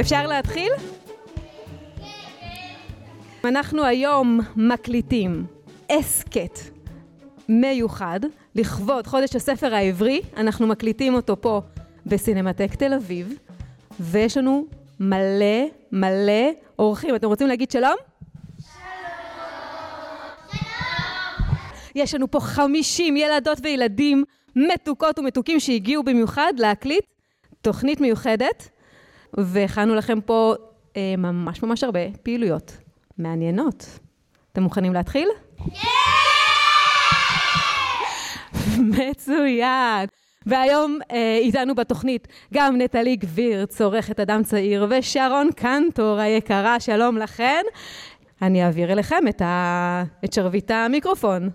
אפשר להתחיל? אנחנו היום מקליטים הסכת מיוחד לכבוד חודש הספר העברי, אנחנו מקליטים אותו פה בסינמטק תל אביב, ויש לנו מלא מלא אורחים. אתם רוצים להגיד שלום? יש לנו פה 50 ילדות וילדים מתוקות ומתוקים שהגיעו במיוחד להקליט תוכנית מיוחדת, והכנו לכם פה אה, ממש ממש הרבה פעילויות מעניינות. אתם מוכנים להתחיל? מצוין. והיום אה, איתנו בתוכנית גם נטלי גביר, צורכת אדם צעיר, ושרון קנטור היקרה, שלום לכן. אני אעביר אליכם את, ה... את שרביט המיקרופון.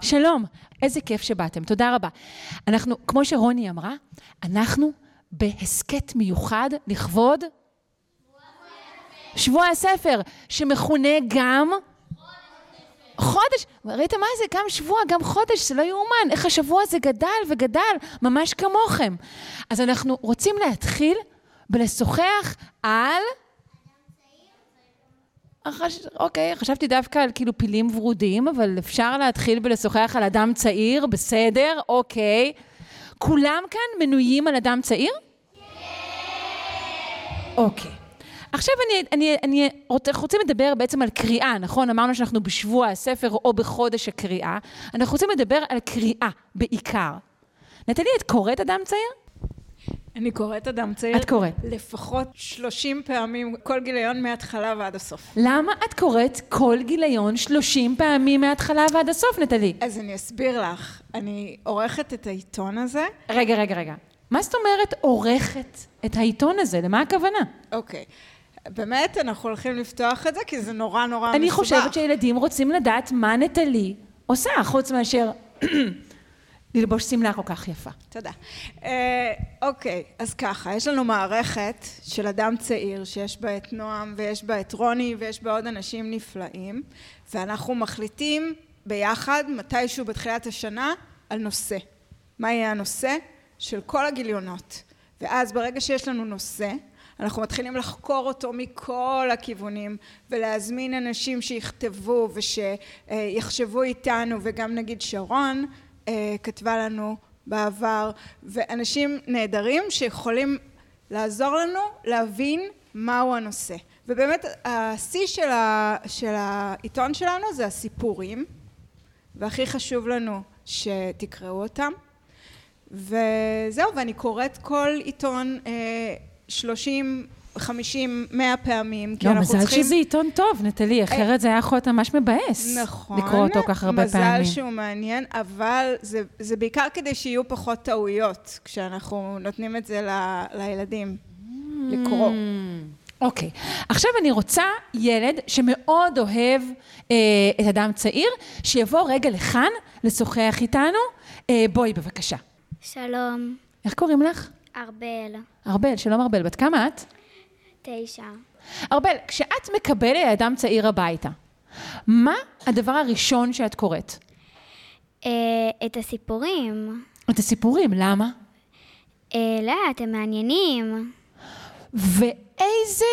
שלום, איזה כיף שבאתם, תודה רבה. אנחנו, כמו שרוני אמרה, אנחנו בהסכת מיוחד לכבוד שבוע הספר, שמכונה גם חודש, ראית מה זה? גם שבוע, גם חודש, זה לא יאומן. איך השבוע הזה גדל וגדל, ממש כמוכם. אז אנחנו רוצים להתחיל בלשוחח על... אוקיי, חשבתי דווקא על כאילו פילים ורודים, אבל אפשר להתחיל בלשוחח על אדם צעיר, בסדר, אוקיי. כולם כאן מנויים על אדם צעיר? כן. אוקיי. עכשיו אני, אני, אני רוצה, רוצים לדבר בעצם על קריאה, נכון? אמרנו שאנחנו בשבוע הספר או בחודש הקריאה. אנחנו רוצים לדבר על קריאה בעיקר. נטלי, את קוראת אדם צעיר? אני קוראת אדם צעיר. את קוראת. לפחות 30 פעמים, כל גיליון מההתחלה ועד הסוף. למה את קוראת כל גיליון 30 פעמים מההתחלה ועד הסוף, נטלי? אז אני אסביר לך. אני עורכת את העיתון הזה. רגע, רגע, רגע. מה זאת אומרת עורכת את העיתון הזה? למה הכוונה? אוקיי. באמת, אנחנו הולכים לפתוח את זה, כי זה נורא נורא מסובך. אני חושבת שילדים רוצים לדעת מה נטלי עושה, חוץ מאשר ללבוש שמלה כל כך יפה. תודה. אה, אוקיי, אז ככה, יש לנו מערכת של אדם צעיר, שיש בה את נועם, ויש בה את רוני, ויש בה עוד אנשים נפלאים, ואנחנו מחליטים ביחד, מתישהו בתחילת השנה, על נושא. מה יהיה הנושא? של כל הגיליונות. ואז ברגע שיש לנו נושא, אנחנו מתחילים לחקור אותו מכל הכיוונים ולהזמין אנשים שיכתבו ושיחשבו איתנו וגם נגיד שרון כתבה לנו בעבר ואנשים נהדרים שיכולים לעזור לנו להבין מהו הנושא. ובאמת השיא של, של העיתון שלנו זה הסיפורים והכי חשוב לנו שתקראו אותם. וזהו ואני קוראת כל עיתון אה, שלושים, חמישים, מאה פעמים, כי לא, אנחנו צריכים... לא, מזל שזה עיתון טוב, נטלי, אחרת זה היה יכול להיות ממש מבאס. נכון. לקרוא אותו כך הרבה מזל פעמים. מזל שהוא מעניין, אבל זה, זה בעיקר כדי שיהיו פחות טעויות, כשאנחנו נותנים את זה ל, לילדים, לקרוא. אוקיי. Okay. עכשיו אני רוצה ילד שמאוד אוהב אה, את אדם צעיר, שיבוא רגע לכאן לשוחח איתנו. אה, בואי, בבקשה. שלום. איך קוראים לך? ארבל. ארבל, שלום ארבל, בת כמה את? תשע. ארבל, כשאת מקבלת אדם צעיר הביתה, מה הדבר הראשון שאת קוראת? אה, את הסיפורים. את הסיפורים, למה? אה, לא, אתם מעניינים. ואיזה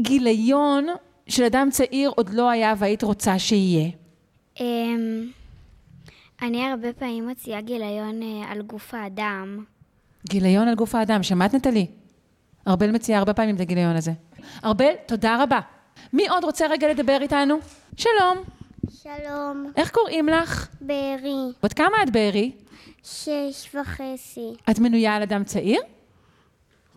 גיליון של אדם צעיר עוד לא היה והיית רוצה שיהיה? אמ, אני הרבה פעמים מוציאה גיליון אה, על גוף האדם. גיליון על גוף האדם, שמעת נטלי? ארבל מציעה הרבה פעמים את הגיליון הזה. ארבל, תודה רבה. מי עוד רוצה רגע לדבר איתנו? שלום. שלום. איך קוראים לך? בארי. בת כמה את בארי? שש וחצי. את מנויה על אדם צעיר?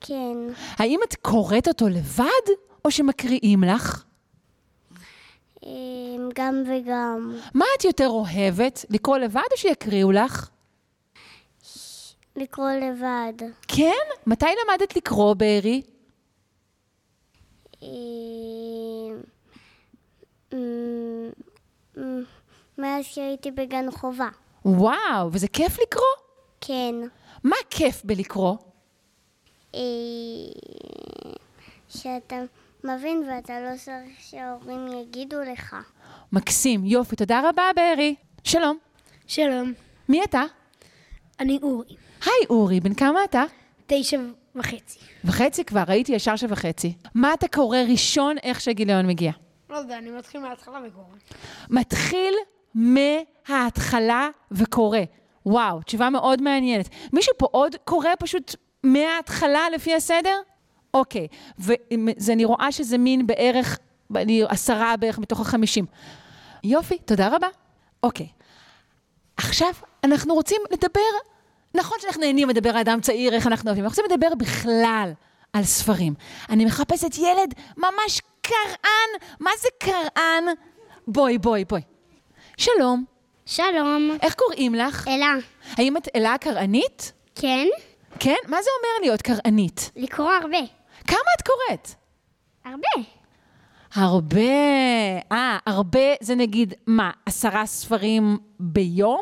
כן. האם את קוראת אותו לבד, או שמקריאים לך? אמ, גם וגם. מה את יותר אוהבת, לקרוא לבד או שיקריאו לך? לקרוא לבד. כן? מתי למדת לקרוא, בארי? אמ, מאז שהייתי בגן חובה. וואו, וזה כיף לקרוא? כן. מה כיף בלקרוא? שאתה מבין ואתה לא צריך שההורים יגידו לך. מקסים, יופי, תודה רבה, בארי. שלום. שלום. מי אתה? אני אורי. היי אורי, בן כמה אתה? תשע וחצי. וחצי כבר, ראיתי ישר שוחצי. מה אתה קורא ראשון איך שגיליון מגיע? לא יודע, אני מתחיל מההתחלה וקורא. מתחיל מההתחלה וקורא. וואו, תשובה מאוד מעניינת. מישהו פה עוד קורא פשוט מההתחלה לפי הסדר? אוקיי, וזה, אני רואה שזה מין בערך, אני עשרה בערך מתוך החמישים. יופי, תודה רבה. אוקיי, עכשיו אנחנו רוצים לדבר, נכון שאנחנו נהנים לדבר על אדם צעיר, איך אנחנו אוהבים, אנחנו רוצים לדבר בכלל על ספרים. אני מחפשת ילד ממש קרען, מה זה קרען? בואי, בואי, בואי. שלום, שלום. איך קוראים לך? אלה. האם את אלה קרענית? כן? כן? מה זה אומר להיות קרענית? לקרוא הרבה. כמה את קוראת? הרבה. הרבה. אה, הרבה זה נגיד, מה, עשרה ספרים ביום?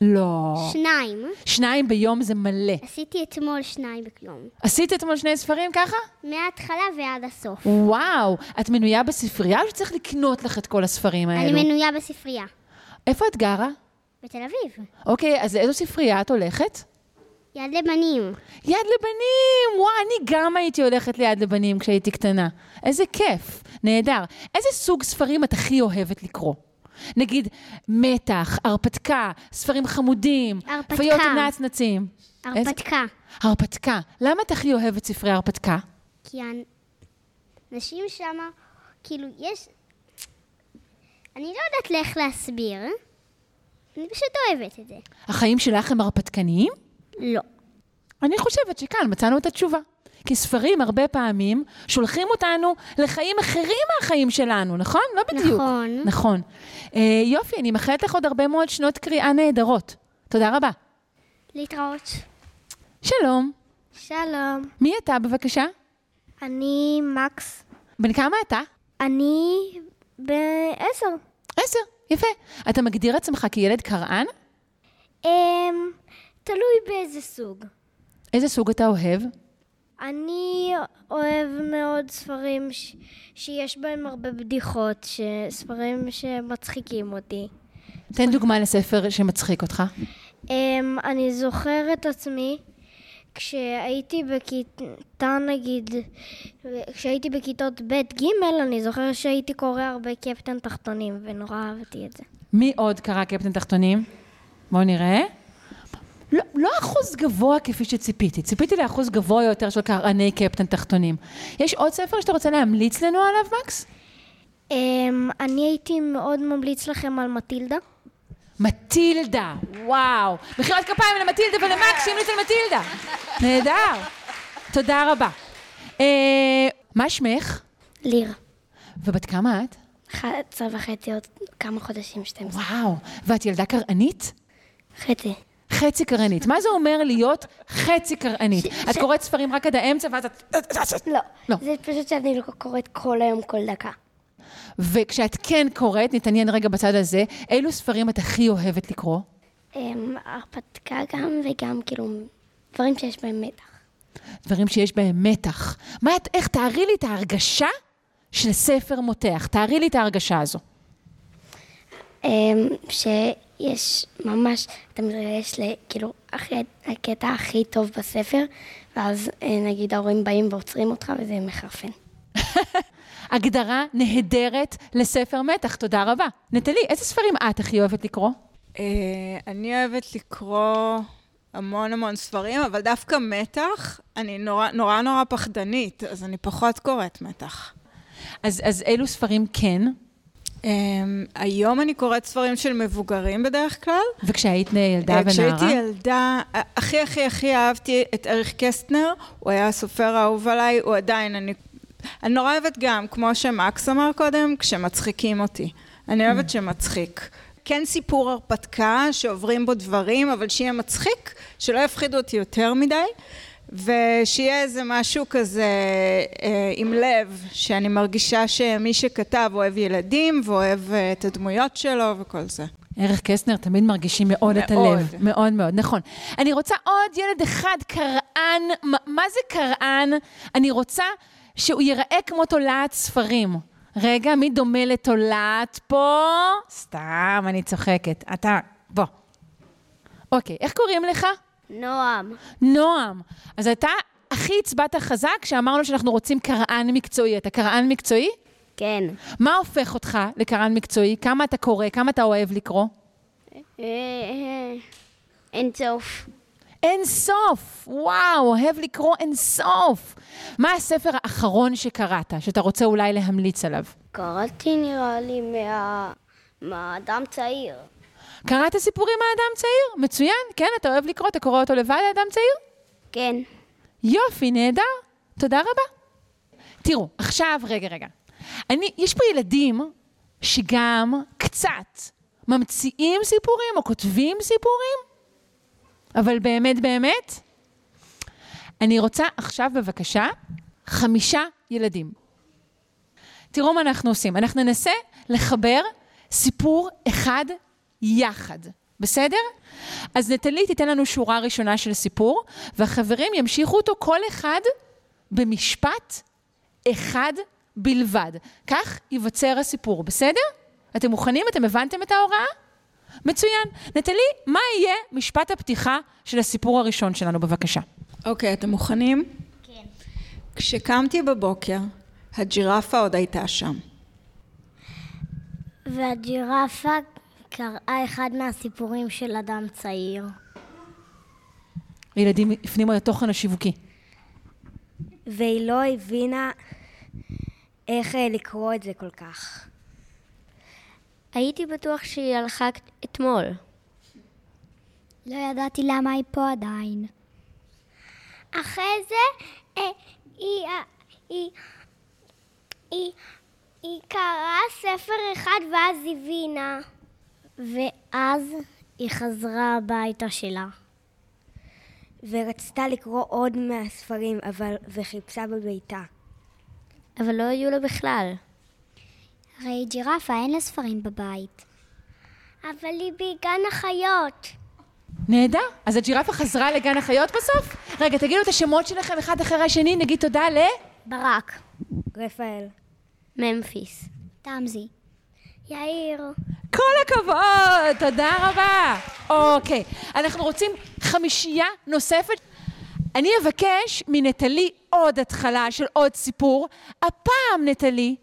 לא. שניים. שניים ביום זה מלא. עשיתי אתמול שניים בכלום. עשית אתמול שני ספרים ככה? מההתחלה ועד הסוף. וואו, את מנויה בספרייה או שצריך לקנות לך את כל הספרים האלו? אני מנויה בספרייה. איפה את גרה? בתל אביב. אוקיי, אז לאיזו ספרייה את הולכת? יד לבנים. יד לבנים! וואו, אני גם הייתי הולכת ליד לבנים כשהייתי קטנה. איזה כיף, נהדר. איזה סוג ספרים את הכי אוהבת לקרוא? נגיד, מתח, הרפתקה, ספרים חמודים, הרפתקה. פיות נצנצים. איזה- הרפתקה. הרפתקה. למה את הכי אוהבת ספרי הרפתקה? כי האנשים שם, כאילו, יש... אני לא יודעת איך להסביר. אני פשוט אוהבת את זה. החיים שלך הם הרפתקניים? לא. אני חושבת שכאן מצאנו את התשובה. כי ספרים הרבה פעמים שולחים אותנו לחיים אחרים מהחיים שלנו, נכון? לא בדיוק. נכון. נכון. אה, יופי, אני מאחלת לך עוד הרבה מאוד שנות קריאה נהדרות. תודה רבה. להתראות. שלום. שלום, מי אתה בבקשה? אני מקס. בן כמה אתה? אני בעשר. עשר. יפה. אתה מגדיר עצמך כילד קרען? אמ, תלוי באיזה סוג. איזה סוג אתה אוהב? אני אוהב מאוד ספרים ש... שיש בהם הרבה בדיחות, ש... ספרים שמצחיקים אותי. תן דוגמה לספר שמצחיק אותך. Um, אני זוכר את עצמי כשהייתי בכיתה נגיד, כשהייתי בכיתות ב' ג', אני זוכר שהייתי קורא הרבה קפטן תחתונים, ונורא אהבתי את זה. מי עוד קרא קפטן תחתונים? בואו נראה. לא, לא אחוז גבוה כפי שציפיתי, ציפיתי לאחוז גבוה יותר של קרעני קפטן תחתונים. יש עוד ספר שאתה רוצה להמליץ לנו עליו, מקס? Um, אני הייתי מאוד ממליץ לכם על מטילדה. מטילדה, וואו. מחיאות כפיים למטילדה ולמקס שהמליץ על מטילדה. נהדר. תודה רבה. אה, מה שמך? ליר. ובת כמה את? 11 וחצי עוד כמה חודשים, 12. וואו. ואת ילדה קרענית? חצי. חצי קרענית. מה זה אומר להיות חצי קרענית? את קוראת ספרים רק עד האמצע ואז את... לא. לא. זה פשוט שאני לא קוראת כל היום, כל דקה. וכשאת כן קוראת, נתעניין רגע בצד הזה, אילו ספרים את הכי אוהבת לקרוא? אמ, הרפתקה גם, וגם כאילו דברים שיש בהם מתח. דברים שיש בהם מתח. מה את, איך, תארי לי את ההרגשה של ספר מותח. תארי לי את ההרגשה הזו. אמ, שיש ממש, אתה מתרגש לכאילו הכי- הקטע הכי טוב בספר, ואז אה, נגיד ההורים באים ועוצרים אותך וזה מחרפן. הגדרה נהדרת לספר מתח, תודה רבה. נטלי, איזה ספרים את הכי אוהבת לקרוא? אה, אני אוהבת לקרוא המון המון ספרים, אבל דווקא מתח, אני נורא נורא, נורא פחדנית, אז אני פחות קוראת מתח. אז, אז אילו ספרים כן? Um, היום אני קוראת ספרים של מבוגרים בדרך כלל. וכשהיית ילדה אה, ונערה? כשהייתי ילדה, הכי הכי הכי אהבתי את אריך קסטנר, הוא היה הסופר האהוב עליי, הוא עדיין, אני, אני נורא אוהבת גם, כמו שמקס אמר קודם, כשמצחיקים אותי. אני אוהבת שמצחיק. כן סיפור הרפתקה, שעוברים בו דברים, אבל שיהיה מצחיק, שלא יפחידו אותי יותר מדי. ושיהיה איזה משהו כזה אה, עם לב, שאני מרגישה שמי שכתב אוהב ילדים ואוהב אה, את הדמויות שלו וכל זה. ערך קסטנר תמיד מרגישים מאוד את מאוד. הלב. מאוד מאוד, נכון. אני רוצה עוד ילד אחד, קרען. מה, מה זה קרען? אני רוצה שהוא ייראה כמו תולעת ספרים. רגע, מי דומה לתולעת פה? סתם, אני צוחקת. אתה, בוא. אוקיי, איך קוראים לך? נועם. נועם. אז אתה הכי הצבעת חזק כשאמרנו שאנחנו רוצים קראן מקצועי. אתה קראן מקצועי? כן. מה הופך אותך לקראן מקצועי? כמה אתה קורא? כמה אתה אוהב לקרוא? אה, אה, אין סוף. אין סוף! וואו, אוהב לקרוא אין סוף! מה הספר האחרון שקראת, שאתה רוצה אולי להמליץ עליו? קראתי נראה לי מה... מהאדם צעיר. קראת סיפורים מהאדם צעיר? מצוין, כן, אתה אוהב לקרוא, אתה קורא אותו לבד, האדם צעיר? כן. יופי, נהדר. תודה רבה. תראו, עכשיו, רגע, רגע. אני, יש פה ילדים שגם קצת ממציאים סיפורים או כותבים סיפורים, אבל באמת, באמת, אני רוצה עכשיו, בבקשה, חמישה ילדים. תראו מה אנחנו עושים. אנחנו ננסה לחבר סיפור אחד יחד, בסדר? אז נטלי תיתן לנו שורה ראשונה של סיפור, והחברים ימשיכו אותו כל אחד במשפט אחד בלבד. כך ייווצר הסיפור, בסדר? אתם מוכנים? אתם הבנתם את ההוראה? מצוין. נטלי, מה יהיה משפט הפתיחה של הסיפור הראשון שלנו, בבקשה? אוקיי, אתם מוכנים? כן. כשקמתי בבוקר, הג'ירפה עוד הייתה שם. והג'ירפה קראה אחד מהסיפורים של אדם צעיר. ילדים הפנימו את התוכן השיווקי. והיא לא הבינה איך אה, לקרוא את זה כל כך. הייתי בטוח שהיא הלכה אתמול. לא ידעתי למה היא פה עדיין. אחרי זה אה, היא, אה, היא, היא, היא קראה ספר אחד ואז הבינה. ואז היא חזרה הביתה שלה. ורצתה לקרוא עוד מהספרים, אבל... וחיפשה בביתה. אבל לא היו לה בכלל. הרי ג'ירפה אין לה ספרים בבית. אבל היא בגן החיות. נהדר. אז הג'ירפה חזרה לגן החיות בסוף? רגע, תגידו את השמות שלכם אחד אחרי השני, נגיד תודה ל... ברק. רפאל. ממפיס. תמזי. יאיר. כל הכבוד, תודה רבה. אוקיי, אנחנו רוצים חמישייה נוספת. אני אבקש מנטלי עוד התחלה של עוד סיפור. הפעם, נטלי,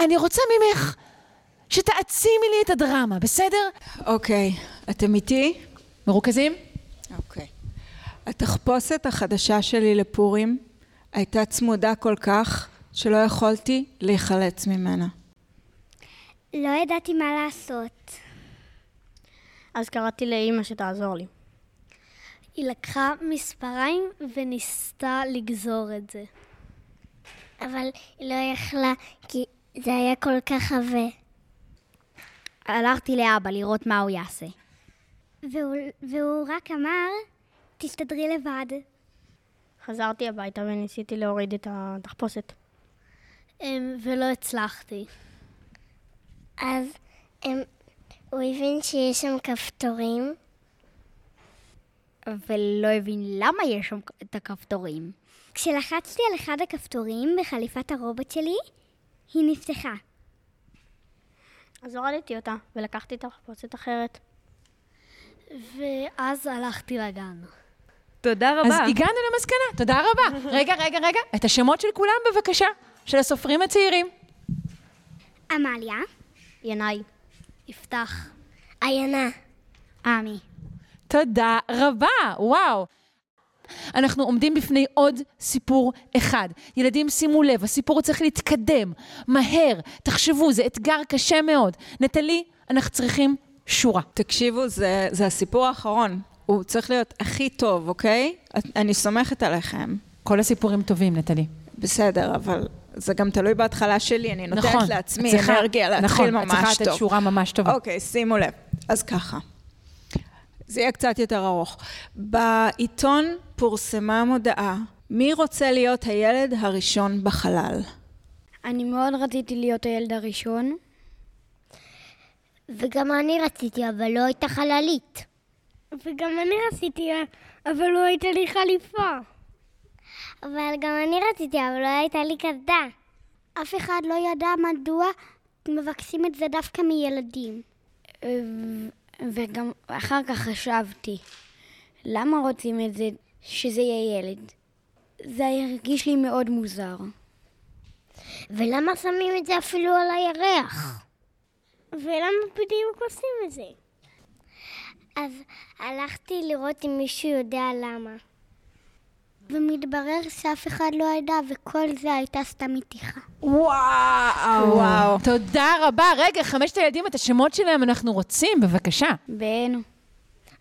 אני רוצה ממך שתעצימי לי את הדרמה, בסדר? אוקיי, אתם איתי? מרוכזים? אוקיי. התחפושת החדשה שלי לפורים הייתה צמודה כל כך שלא יכולתי להיחלץ ממנה. לא ידעתי מה לעשות. אז קראתי לאימא שתעזור לי. היא לקחה מספריים וניסתה לגזור את זה. אבל היא לא יכלה, כי זה היה כל כך עבה. הלכתי לאבא לראות מה הוא יעשה. והוא, והוא רק אמר, תסתדרי לבד. חזרתי הביתה וניסיתי להוריד את התחפושת. אמ, ולא הצלחתי. אז הם, הוא הבין שיש שם כפתורים, ולא הבין למה יש שם את הכפתורים. כשלחצתי על אחד הכפתורים בחליפת הרובוט שלי, היא נפתחה. אז הורדתי אותה, ולקחתי תחפושת אחרת. ואז הלכתי לגן. תודה אז רבה. הגענו למסקנה, תודה רבה. רגע, רגע, רגע, את השמות של כולם בבקשה, של הסופרים הצעירים. עמליה. ינאי. יפתח. עיינה. עמי. תודה רבה, וואו. אנחנו עומדים בפני עוד סיפור אחד. ילדים, שימו לב, הסיפור צריך להתקדם, מהר, תחשבו, זה אתגר קשה מאוד. נטלי, אנחנו צריכים שורה. תקשיבו, זה, זה הסיפור האחרון. הוא צריך להיות הכי טוב, אוקיי? אני סומכת עליכם. כל הסיפורים טובים, נטלי. בסדר, אבל זה גם תלוי בהתחלה שלי, אני נותנת נכון. לעצמי צריכה- אנרגיה להתחיל נכון, ממש טוב. את צריכה לתת שורה ממש טובה. אוקיי, שימו לב. אז ככה. זה יהיה קצת יותר ארוך. בעיתון פורסמה מודעה, מי רוצה להיות הילד הראשון בחלל? אני מאוד רציתי להיות הילד הראשון. וגם אני רציתי, אבל לא הייתה חללית. וגם אני רציתי, אבל לא הייתה לי חליפה. אבל גם אני רציתי, אבל לא הייתה לי קסדה. אף אחד לא ידע מדוע מבקשים את זה דווקא מילדים. וגם אחר כך חשבתי, למה רוצים את זה שזה יהיה ילד? זה הרגיש לי מאוד מוזר. ולמה שמים את זה אפילו על הירח? ולמה בדיוק עושים את זה? אז הלכתי לראות אם מישהו יודע למה. ומתברר שאף אחד לא ידע, וכל זה הייתה סתם מתיחה. וואו. וואו. תודה רבה. רגע, חמשת הילדים, את השמות שלהם אנחנו רוצים, בבקשה. בן,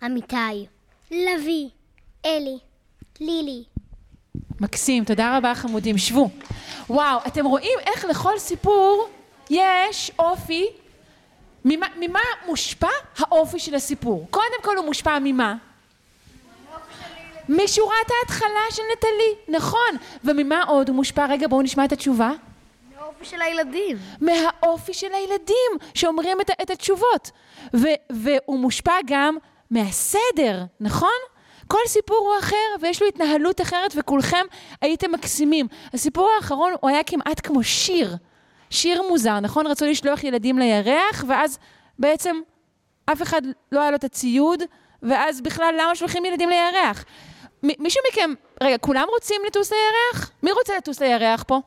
אמיתי, לביא, אלי, לילי. מקסים, תודה רבה חמודים, שבו. וואו, אתם רואים איך לכל סיפור יש אופי. ממה, ממה מושפע האופי של הסיפור? קודם כל הוא מושפע ממה? משורת ההתחלה של נטלי, נכון. וממה עוד הוא מושפע? רגע, בואו נשמע את התשובה. האופי של הילדים. מהאופי של הילדים שאומרים את, את התשובות. ו, והוא מושפע גם מהסדר, נכון? כל סיפור הוא אחר ויש לו התנהלות אחרת וכולכם הייתם מקסימים. הסיפור האחרון הוא היה כמעט כמו שיר. שיר מוזר, נכון? רצו לשלוח ילדים לירח ואז בעצם אף אחד לא היה לו את הציוד ואז בכלל למה שולחים ילדים לירח? מ- מישהו מכם, רגע, כולם רוצים לטוס לירח? מי רוצה לטוס לירח פה?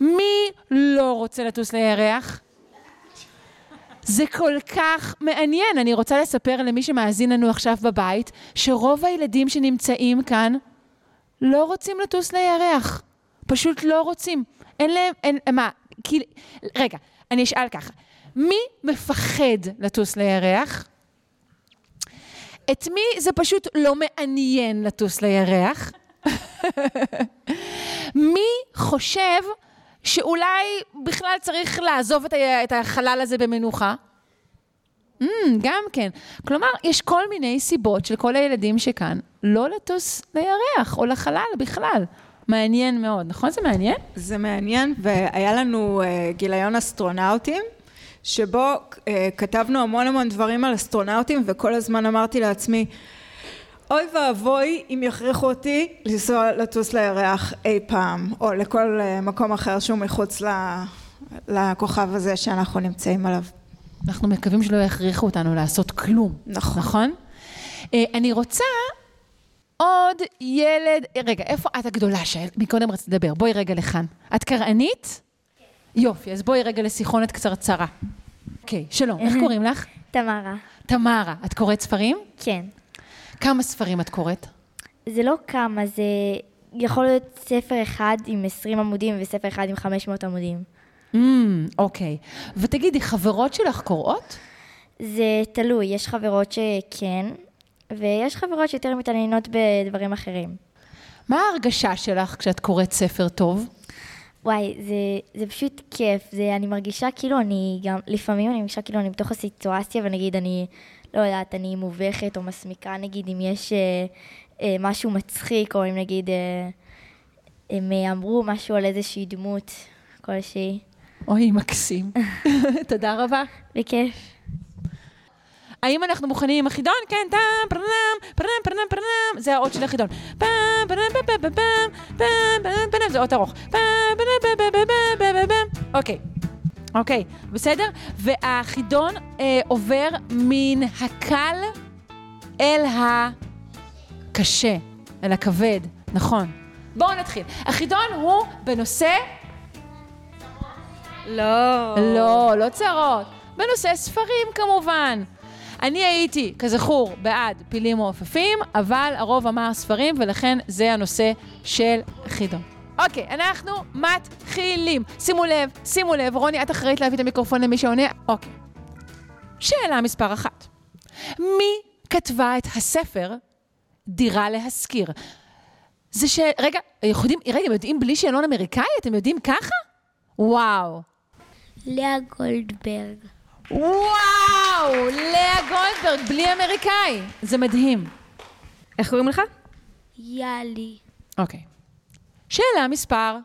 מי לא רוצה לטוס לירח? זה כל כך מעניין. אני רוצה לספר למי שמאזין לנו עכשיו בבית, שרוב הילדים שנמצאים כאן לא רוצים לטוס לירח. פשוט לא רוצים. אין להם, אין, מה, כאילו, רגע, אני אשאל ככה. מי מפחד לטוס לירח? את מי זה פשוט לא מעניין לטוס לירח? מי חושב שאולי בכלל צריך לעזוב את, ה- את החלל הזה במנוחה? Mm, גם כן. כלומר, יש כל מיני סיבות של כל הילדים שכאן לא לטוס לירח או לחלל בכלל. מעניין מאוד, נכון? זה מעניין? זה מעניין, והיה לנו uh, גיליון אסטרונאוטים, שבו uh, כתבנו המון המון דברים על אסטרונאוטים, וכל הזמן אמרתי לעצמי, אוי ואבוי אם יכריחו אותי לנסוע לטוס לירח אי פעם, או לכל uh, מקום אחר שהוא מחוץ ל, לכוכב הזה שאנחנו נמצאים עליו. אנחנו מקווים שלא יכריחו אותנו לעשות כלום. נכון. נכון? אה, אני רוצה עוד ילד... רגע, איפה את הגדולה של... מקודם רצית לדבר. בואי רגע לכאן. את קרענית? יופי, אז בואי רגע לשיחונת קצרצרה. אוקיי, שלום, איך קוראים לך? תמרה. תמרה. את קוראת ספרים? כן. כמה ספרים את קוראת? זה לא כמה, זה יכול להיות ספר אחד עם 20 עמודים וספר אחד עם 500 עמודים. Mm, אוקיי. ותגידי, חברות שלך קוראות? זה תלוי, יש חברות שכן, ויש חברות שיותר מתעניינות בדברים אחרים. מה ההרגשה שלך כשאת קוראת ספר טוב? וואי, זה, זה פשוט כיף, זה, אני מרגישה כאילו אני גם, לפעמים אני מרגישה כאילו אני בתוך הסיטואציה, ונגיד אני, לא יודעת, אני מובכת או מסמיקה, נגיד אם יש אה, אה, משהו מצחיק, או אם נגיד אה, הם אה, אמרו משהו על איזושהי דמות כלשהי, אוי, מקסים. תודה רבה. בכיף. האם אנחנו מוכנים עם החידון? כן, טאם, פרנם, פרנם, פרנם, פרנם, זה האות של החידון. פעם, פעם, פעם, פעם, פעם, פעם, פעם, זה אות ארוך. פעם, פעם, פעם, פעם, פעם, פעם. אוקיי, אוקיי, בסדר? והחידון אה, עובר מן הקל אל הקשה, אל הכבד, נכון. בואו נתחיל. החידון הוא בנושא לא. לא, לא צרות. בנושא ספרים כמובן. אני הייתי, כזכור, בעד פילים מעופפים, אבל הרוב אמר ספרים, ולכן זה הנושא של חידון. אוקיי, אנחנו מתחילים. שימו לב, שימו לב, רוני, את אחראית להביא את המיקרופון למי שעונה? אוקיי. שאלה מספר אחת. מי כתבה את הספר דירה להשכיר? זה ש... רגע, יודעים, רגע, הם יודעים בלי שאלון אמריקאי? אתם יודעים ככה? וואו. לאה גולדברג. וואו, לאה גולדברג, בלי אמריקאי. זה מדהים. איך קוראים לך? יאלי. אוקיי. שאלה מספר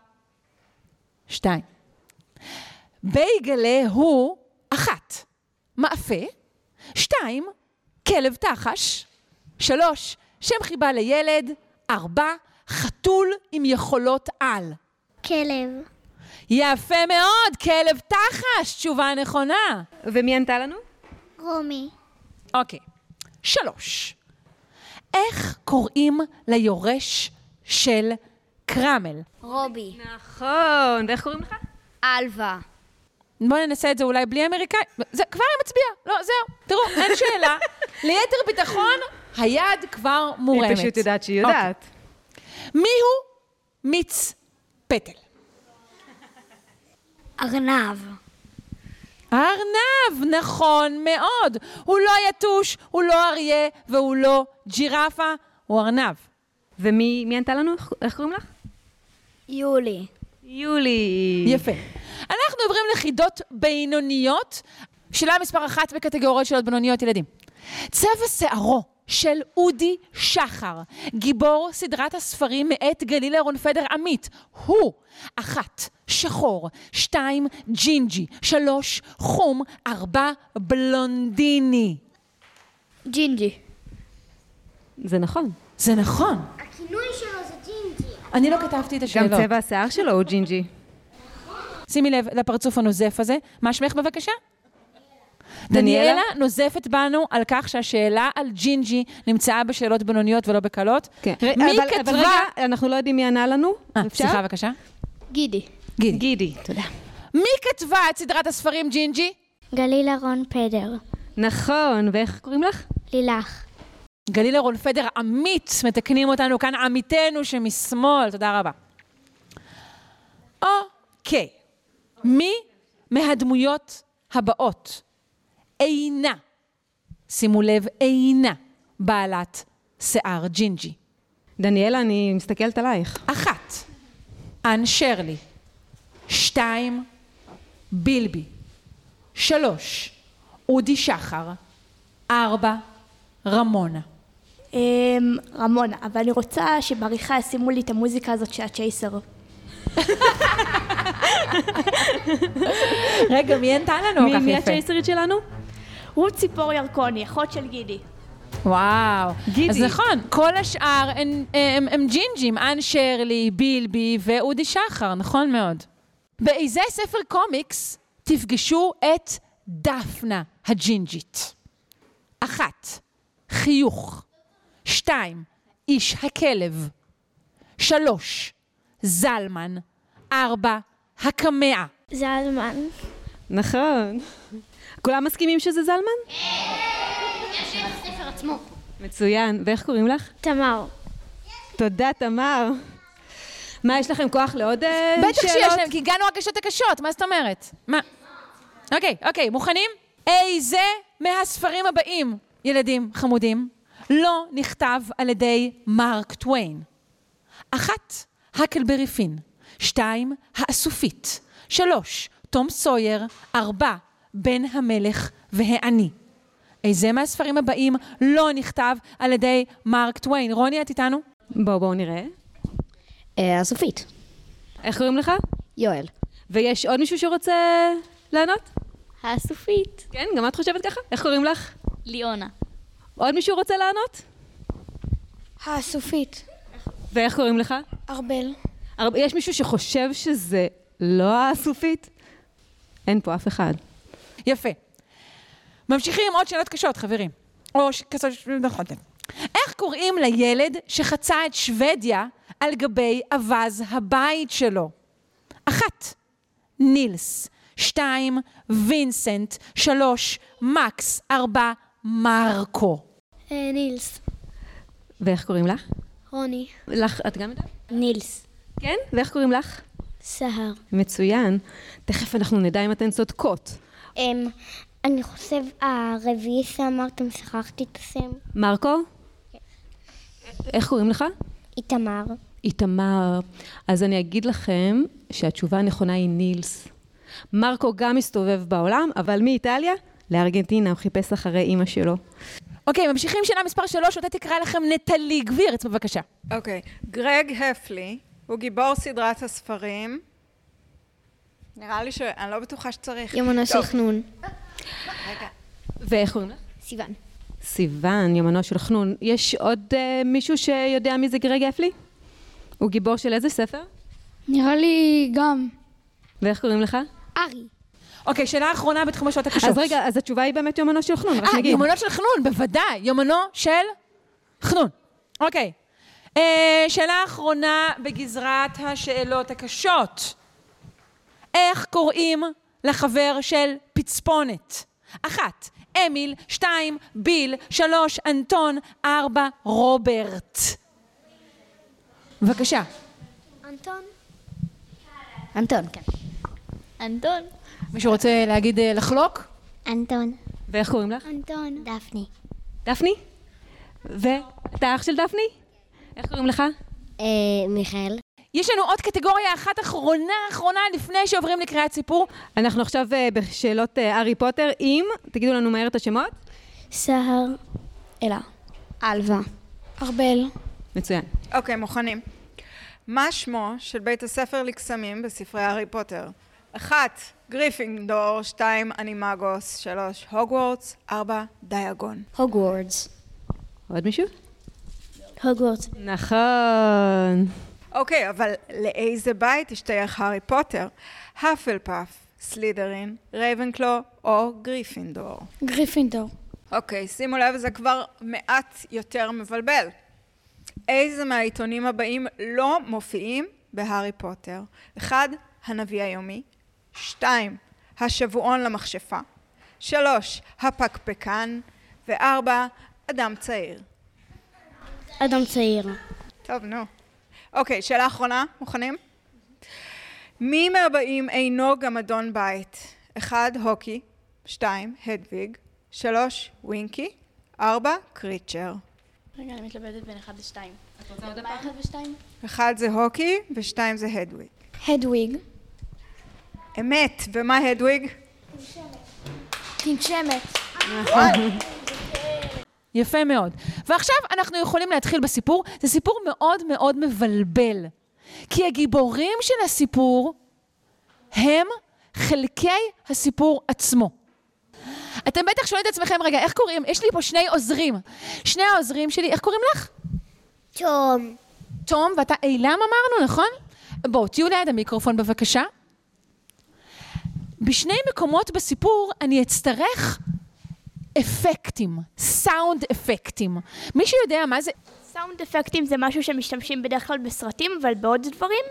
שתיים. בייגלה הוא אחת, מאפה, שתיים, כלב תחש, שלוש, שם חיבה לילד, ארבע, חתול עם יכולות על. כלב. יפה מאוד, כלב תחש, תשובה נכונה. ומי ענתה לנו? רומי. אוקיי. שלוש. איך קוראים ליורש של קרמל? רובי. נכון, ואיך קוראים לך? אלווה. בואו ננסה את זה אולי בלי אמריקאי. זה כבר היא מצביעה. לא, זהו. תראו, אין שאלה. ליתר ביטחון, היד כבר מורמת. היא פשוט יודעת שהיא יודעת. מיהו מיץ פטל? ארנב. ארנב, נכון מאוד. הוא לא יתוש, הוא לא אריה והוא לא ג'ירפה, הוא ארנב. ומי מי ענתה לנו? איך- איך קוראים לך? יולי. יולי. יפה. אנחנו עוברים לחידות בינוניות. שאלה מספר אחת בקטגוריות שאלות בינוניות ילדים. צבע שערו של אודי שחר, גיבור סדרת הספרים מאת גלילה רונפדר עמית, הוא אחת, שחור, שתיים, ג'ינג'י, שלוש, חום, ארבע, בלונדיני. ג'ינג'י. זה נכון. זה נכון. הכינוי שלו זה ג'ינג'י. אני לא כתבתי את גם השאלות. צבע השיער שלו הוא ג'ינג'י. שימי לב לפרצוף הנוזף הזה. מה שמך בבקשה? דניאלה נוזפת בנו על כך שהשאלה על ג'ינג'י נמצאה בשאלות בינוניות ולא בקלות. כן. מי אבל- כתבה... אבל רגע, אנחנו לא יודעים מי ענה לנו. אה? סליחה בבקשה. גידי. גידי. גידי, תודה. מי כתבה את סדרת הספרים ג'ינג'י? גלילה רון פדר. נכון, ואיך קוראים לך? לילך. גלילה רון פדר עמית, מתקנים אותנו כאן עמיתנו שמשמאל, תודה רבה. אוקיי, מי מהדמויות הבאות אינה, שימו לב, אינה בעלת שיער ג'ינג'י? דניאלה, אני מסתכלת עלייך. אחת, אן שרלי. שתיים, בילבי. שלוש, אודי שחר. ארבע, רמונה. אמ, רמונה, אבל אני רוצה שבעריכה ישימו לי את המוזיקה הזאת של הצ'ייסר. רגע, מי ענתה לנו מי כל כך מי יפה? הצ'ייסרית שלנו? רות ציפור ירקוני, אחות של גידי. וואו. גידי. אז נכון, כל השאר הם, הם, הם ג'ינג'ים, אן שרלי, בילבי ואודי שחר, נכון מאוד. באיזה ספר קומיקס תפגשו את דפנה הג'ינג'ית? אחת, חיוך. שתיים, איש הכלב. שלוש, זלמן. ארבע, הקמע. זה הזמן. נכון. כולם מסכימים שזה זלמן? הספר עצמו. מצוין. ואיך קוראים לך? תמר. תודה, תמר. מה, יש לכם כוח לעוד אה, שאלות? בטח שיש להם, כי הגענו רק לשעות הקשות, מה זאת אומרת? מה? אוקיי, אוקיי, מוכנים? איזה מהספרים הבאים, ילדים חמודים, לא נכתב על ידי מרק טוויין? אחת, הקלברי פין. שתיים, האסופית. שלוש, תום סויר. ארבע, בן המלך והעני. איזה מהספרים הבאים לא נכתב על ידי מרק טוויין? רוני, את איתנו? בואו, בואו נראה. הסופית. איך קוראים לך? יואל. ויש עוד מישהו שרוצה לענות? הסופית. כן, גם את חושבת ככה? איך קוראים לך? ליאונה. עוד מישהו רוצה לענות? הסופית. ואיך קוראים לך? ארבל. יש מישהו שחושב שזה לא הסופית? אין פה אף אחד. יפה. ממשיכים עם עוד שאלות קשות, חברים. או ש- כזאת, נכון. איך קוראים לילד שחצה את שוודיה על גבי אווז הבית שלו? אחת, נילס. שתיים, וינסנט. שלוש, מקס. ארבע, מרקו. אה, נילס. ואיך קוראים לך? רוני. לך, את גם יודעת? נילס. כן? ואיך קוראים לך? סהר. מצוין. תכף אנחנו נדע אם אתן צודקות. אמ, אני חושב הרביעי שאמרתם, שכחתי את השם. מרקו? איך קוראים לך? איתמר. איתמר. אז אני אגיד לכם שהתשובה הנכונה היא נילס. מרקו גם מסתובב בעולם, אבל מאיטליה לארגנטינה, הוא חיפש אחרי אימא שלו. אוקיי, ממשיכים שאלה מספר שלוש, אותה תקרא לכם נטלי גבירץ, בבקשה. אוקיי, גרג הפלי הוא גיבור סדרת הספרים. נראה לי שאני לא בטוחה שצריך. יומנו של חנון. ואיך קוראים לך? סיוון. סיוון, יומנו של חנון. יש עוד uh, מישהו שיודע מי זה גרג אפלי? הוא גיבור של איזה ספר? נראה לי גם. ואיך קוראים לך? ארי. אוקיי, שאלה אחרונה בתחום השעות הקשות. אז רגע, אז התשובה היא באמת יומנו של חנון, רק אה, נגיד. יומנו של חנון, בוודאי. יומנו של חנון. אוקיי. אה, שאלה אחרונה בגזרת השאלות הקשות. איך קוראים לחבר של פצפונת? אחת, אמיל, שתיים, ביל, שלוש, אנטון, ארבע, רוברט. בבקשה. אנטון? אנטון, כן. אנטון. מישהו רוצה להגיד אה, לחלוק? אנטון. ואיך קוראים לך? אנטון. דפני. דפני? ואתה אח של דפני? איך קוראים לך? אה, מיכאל. יש לנו עוד קטגוריה אחת אחרונה אחרונה לפני שעוברים לקריאת סיפור. אנחנו עכשיו אה, בשאלות אה, הארי פוטר עם, תגידו לנו מהר את השמות. סהר. אלה. אלווה. ארבל. מצוין. אוקיי, מוכנים. מה שמו של בית הספר לקסמים בספרי הארי פוטר? אחת, גריפינדור, שתיים, אנימגוס, שלוש, הוגוורטס, ארבע, דיאגון. הוגוורטס. עוד מישהו? הוגוורטס. נכון. אוקיי, אבל לאיזה בית השתייך הארי פוטר? האפלפאף, סלידרין, רייבנקלו או גריפינדור? גריפינדור. אוקיי, שימו לב, זה כבר מעט יותר מבלבל. איזה מהעיתונים הבאים לא מופיעים בהארי פוטר? אחד, הנביא היומי. שתיים, השבועון למכשפה. שלוש, הפקפקן. וארבע, אדם צעיר. אדם צעיר. טוב, נו. אוקיי, שאלה אחרונה, מוכנים? מי מהבאים אינו גם אדון בית? אחד, הוקי. שתיים, הדוויג. שלוש, ווינקי. ארבע, קריצ'ר. רגע, אני מתלבטת בין אחד לשתיים. את רוצה עוד פעם? אחד ושתיים? אחד זה הוקי ושתיים זה הדוויג. הדוויג. אמת, ומה הדוויג? תנשמת. יפה מאוד. ועכשיו אנחנו יכולים להתחיל בסיפור. זה סיפור מאוד מאוד מבלבל. כי הגיבורים של הסיפור הם חלקי הסיפור עצמו. אתם בטח שואלים את עצמכם, רגע, איך קוראים? יש לי פה שני עוזרים. שני העוזרים שלי, איך קוראים לך? תום. תום, ואתה אילם אמרנו, נכון? בואו, תהיו ליד המיקרופון בבקשה. בשני מקומות בסיפור אני אצטרך אפקטים, סאונד אפקטים. מישהו יודע מה זה? סאונד אפקטים זה משהו שמשתמשים בדרך כלל בסרטים, אבל בעוד דברים,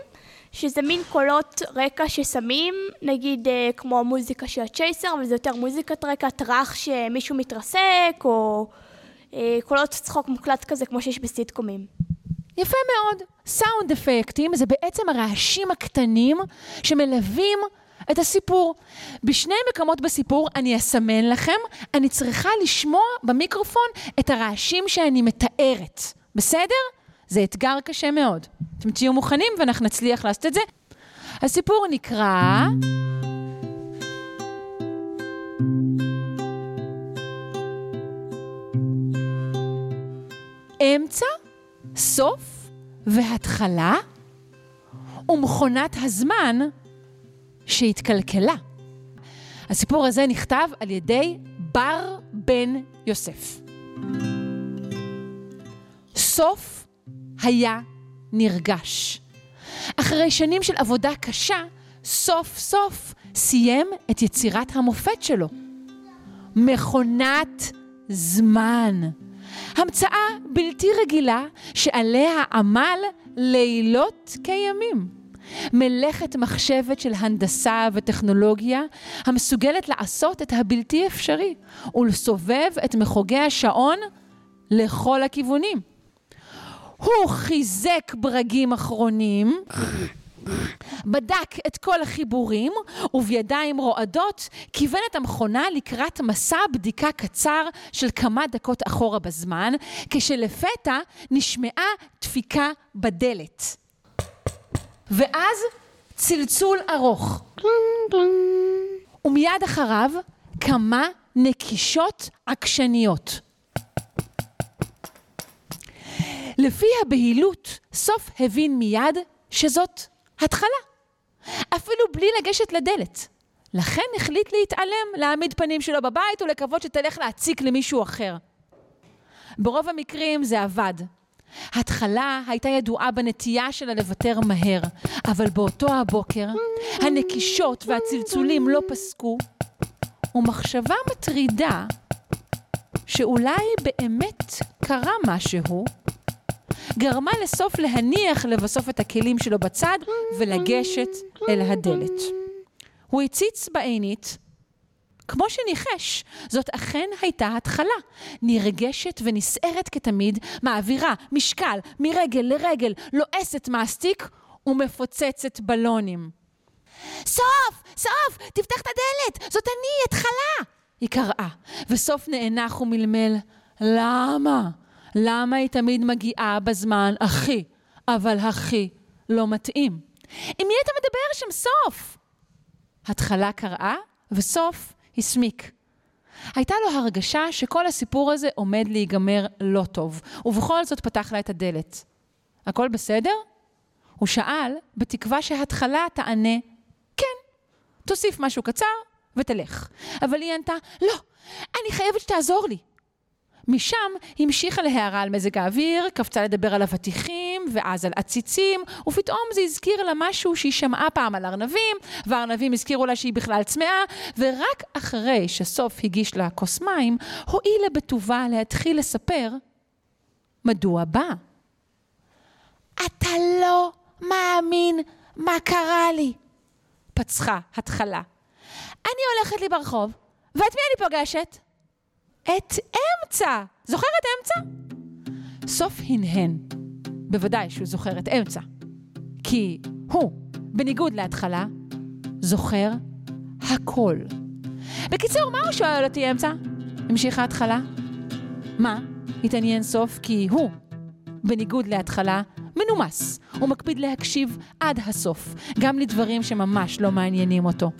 שזה מין קולות רקע ששמים, נגיד אה, כמו המוזיקה של הצ'ייסר, אבל זה יותר מוזיקת רקע, טראח שמישהו מתרסק, או אה, קולות צחוק מוקלט כזה, כמו שיש בסיטקומים. יפה מאוד. סאונד אפקטים זה בעצם הרעשים הקטנים שמלווים את הסיפור. בשני מקומות בסיפור אני אסמן לכם, אני צריכה לשמוע במיקרופון את הרעשים שאני מתארת. בסדר? זה אתגר קשה מאוד. אתם תהיו מוכנים ואנחנו נצליח לעשות את זה. הסיפור נקרא... אמצע, סוף והתחלה ומכונת הזמן שהתקלקלה. הסיפור הזה נכתב על ידי בר בן יוסף. סוף היה נרגש. אחרי שנים של עבודה קשה, סוף סוף סיים את יצירת המופת שלו. מכונת זמן. המצאה בלתי רגילה שעליה עמל לילות כימים. מלאכת מחשבת של הנדסה וטכנולוגיה המסוגלת לעשות את הבלתי אפשרי ולסובב את מחוגי השעון לכל הכיוונים. הוא חיזק ברגים אחרונים, בדק את כל החיבורים, ובידיים רועדות כיוון את המכונה לקראת מסע בדיקה קצר של כמה דקות אחורה בזמן, כשלפתע נשמעה דפיקה בדלת. ואז צלצול ארוך. ומיד אחריו כמה נקישות עקשניות. לפי הבהילות, סוף הבין מיד שזאת התחלה. אפילו בלי לגשת לדלת. לכן החליט להתעלם, להעמיד פנים שלו בבית ולקוות שתלך להציק למישהו אחר. ברוב המקרים זה עבד. התחלה הייתה ידועה בנטייה שלה לוותר מהר, אבל באותו הבוקר הנקישות והצלצולים לא פסקו, ומחשבה מטרידה שאולי באמת קרה משהו, גרמה לסוף להניח לבסוף את הכלים שלו בצד ולגשת אל הדלת. הוא הציץ בעינית, כמו שניחש, זאת אכן הייתה התחלה. נרגשת ונסערת כתמיד, מעבירה משקל מרגל לרגל, לועסת מסטיק ומפוצצת בלונים. סוף! סוף! תפתח את הדלת! זאת אני, התחלה! היא קראה, וסוף נאנח ומלמל, למה? למה היא תמיד מגיעה בזמן הכי, אבל הכי לא מתאים? עם מי אתה מדבר שם, סוף? התחלה קראה, וסוף הסמיק. הייתה לו הרגשה שכל הסיפור הזה עומד להיגמר לא טוב, ובכל זאת פתח לה את הדלת. הכל בסדר? הוא שאל, בתקווה שהתחלה תענה, כן. תוסיף משהו קצר ותלך. אבל היא ענתה, לא, אני חייבת שתעזור לי. משם המשיכה להערה על מזג האוויר, קפצה לדבר על אבטיחים, ואז על עציצים, ופתאום זה הזכיר לה משהו שהיא שמעה פעם על ארנבים, והארנבים הזכירו לה שהיא בכלל צמאה, ורק אחרי שסוף הגיש לה כוס מים, הואילה בטובה להתחיל לספר מדוע בא. אתה לא מאמין מה קרה לי, פצחה התחלה. אני הולכת לי ברחוב, ואת מי אני פוגשת? את אמצע. זוכר את אמצע? סוף הנהן. בוודאי שהוא זוכר את אמצע. כי הוא, בניגוד להתחלה, זוכר הכל. בקיצור, מה הוא שואל אותי אמצע? המשיכה התחלה. מה? התעניין סוף כי הוא, בניגוד להתחלה, מנומס. הוא מקפיד להקשיב עד הסוף, גם לדברים שממש לא מעניינים אותו.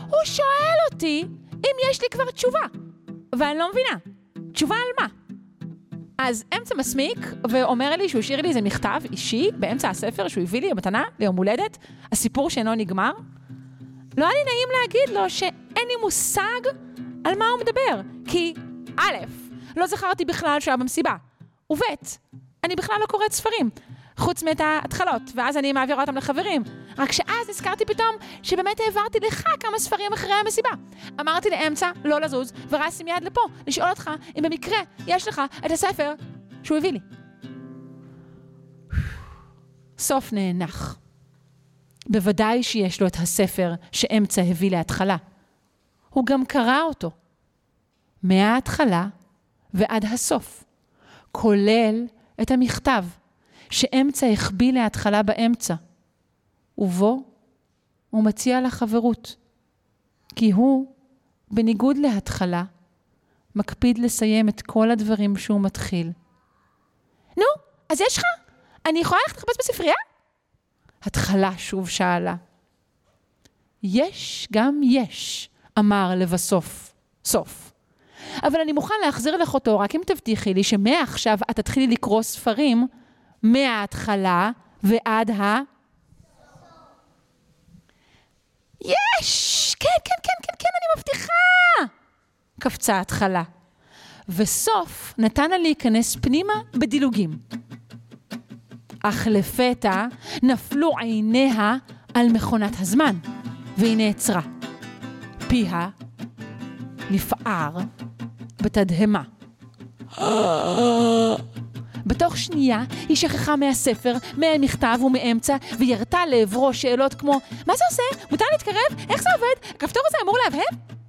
הוא שואל אותי אם יש לי כבר תשובה. ואני לא מבינה, תשובה על מה? אז אמצע מסמיק, ואומר לי שהוא השאיר לי איזה מכתב אישי באמצע הספר שהוא הביא לי במתנה ליום הולדת, הסיפור שאינו נגמר. לא היה לי נעים להגיד לו שאין לי מושג על מה הוא מדבר, כי א', לא זכרתי בכלל שהוא היה במסיבה, וב', אני בכלל לא קוראת ספרים. חוץ מאת ההתחלות, ואז אני מעבירה אותם לחברים. רק שאז נזכרתי פתאום שבאמת העברתי לך כמה ספרים אחרי המסיבה. אמרתי לאמצע לא לזוז, ורצתי מיד לפה, לשאול אותך אם במקרה יש לך את הספר שהוא הביא לי. סוף נאנח. בוודאי שיש לו את הספר שאמצע הביא להתחלה. הוא גם קרא אותו. מההתחלה ועד הסוף, כולל את המכתב שאמצע החביא להתחלה באמצע, ובו הוא מציע לה חברות, כי הוא, בניגוד להתחלה, מקפיד לסיים את כל הדברים שהוא מתחיל. נו, אז יש לך? אני יכולה ללכת לחפש בספרייה? התחלה שוב שאלה. יש גם יש, אמר לבסוף, סוף. אבל אני מוכן להחזיר לך אותו רק אם תבטיחי לי שמעכשיו את תתחילי לקרוא ספרים מההתחלה ועד ה... יש! כן, כן, כן, כן, כן, אני מבטיחה! קפצה ההתחלה. וסוף נתן לה להיכנס פנימה בדילוגים. אך לפתע נפלו עיניה על מכונת הזמן, והיא נעצרה. פיה נפער בתדהמה. בתוך שנייה היא שכחה מהספר, מהמכתב ומאמצע, וירתה לעברו שאלות כמו מה זה עושה? מותר להתקרב? איך זה עובד? הכפתור הזה אמור להבהב?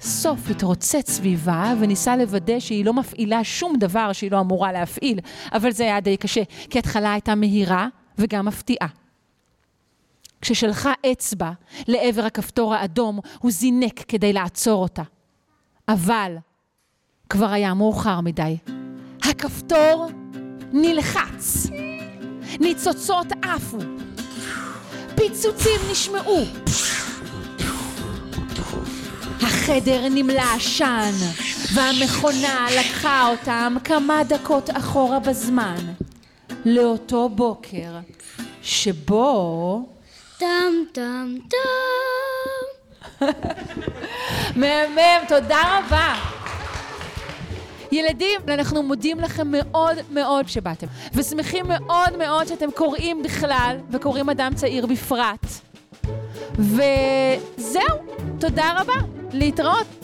סוף התרוצץ סביבה וניסה לוודא שהיא לא מפעילה שום דבר שהיא לא אמורה להפעיל, אבל זה היה די קשה, כי התחלה הייתה מהירה וגם מפתיעה. כששלחה אצבע לעבר הכפתור האדום, הוא זינק כדי לעצור אותה. אבל כבר היה מאוחר מדי. הכפתור נלחץ, ניצוצות עפו, פיצוצים נשמעו. החדר נמלא עשן, והמכונה לקחה אותם כמה דקות אחורה בזמן, לאותו בוקר, שבו... טם טם טם. מהמם, תודה רבה. ילדים, אנחנו מודים לכם מאוד מאוד שבאתם, ושמחים מאוד מאוד שאתם קוראים בכלל, וקוראים אדם צעיר בפרט. וזהו, תודה רבה, להתראות.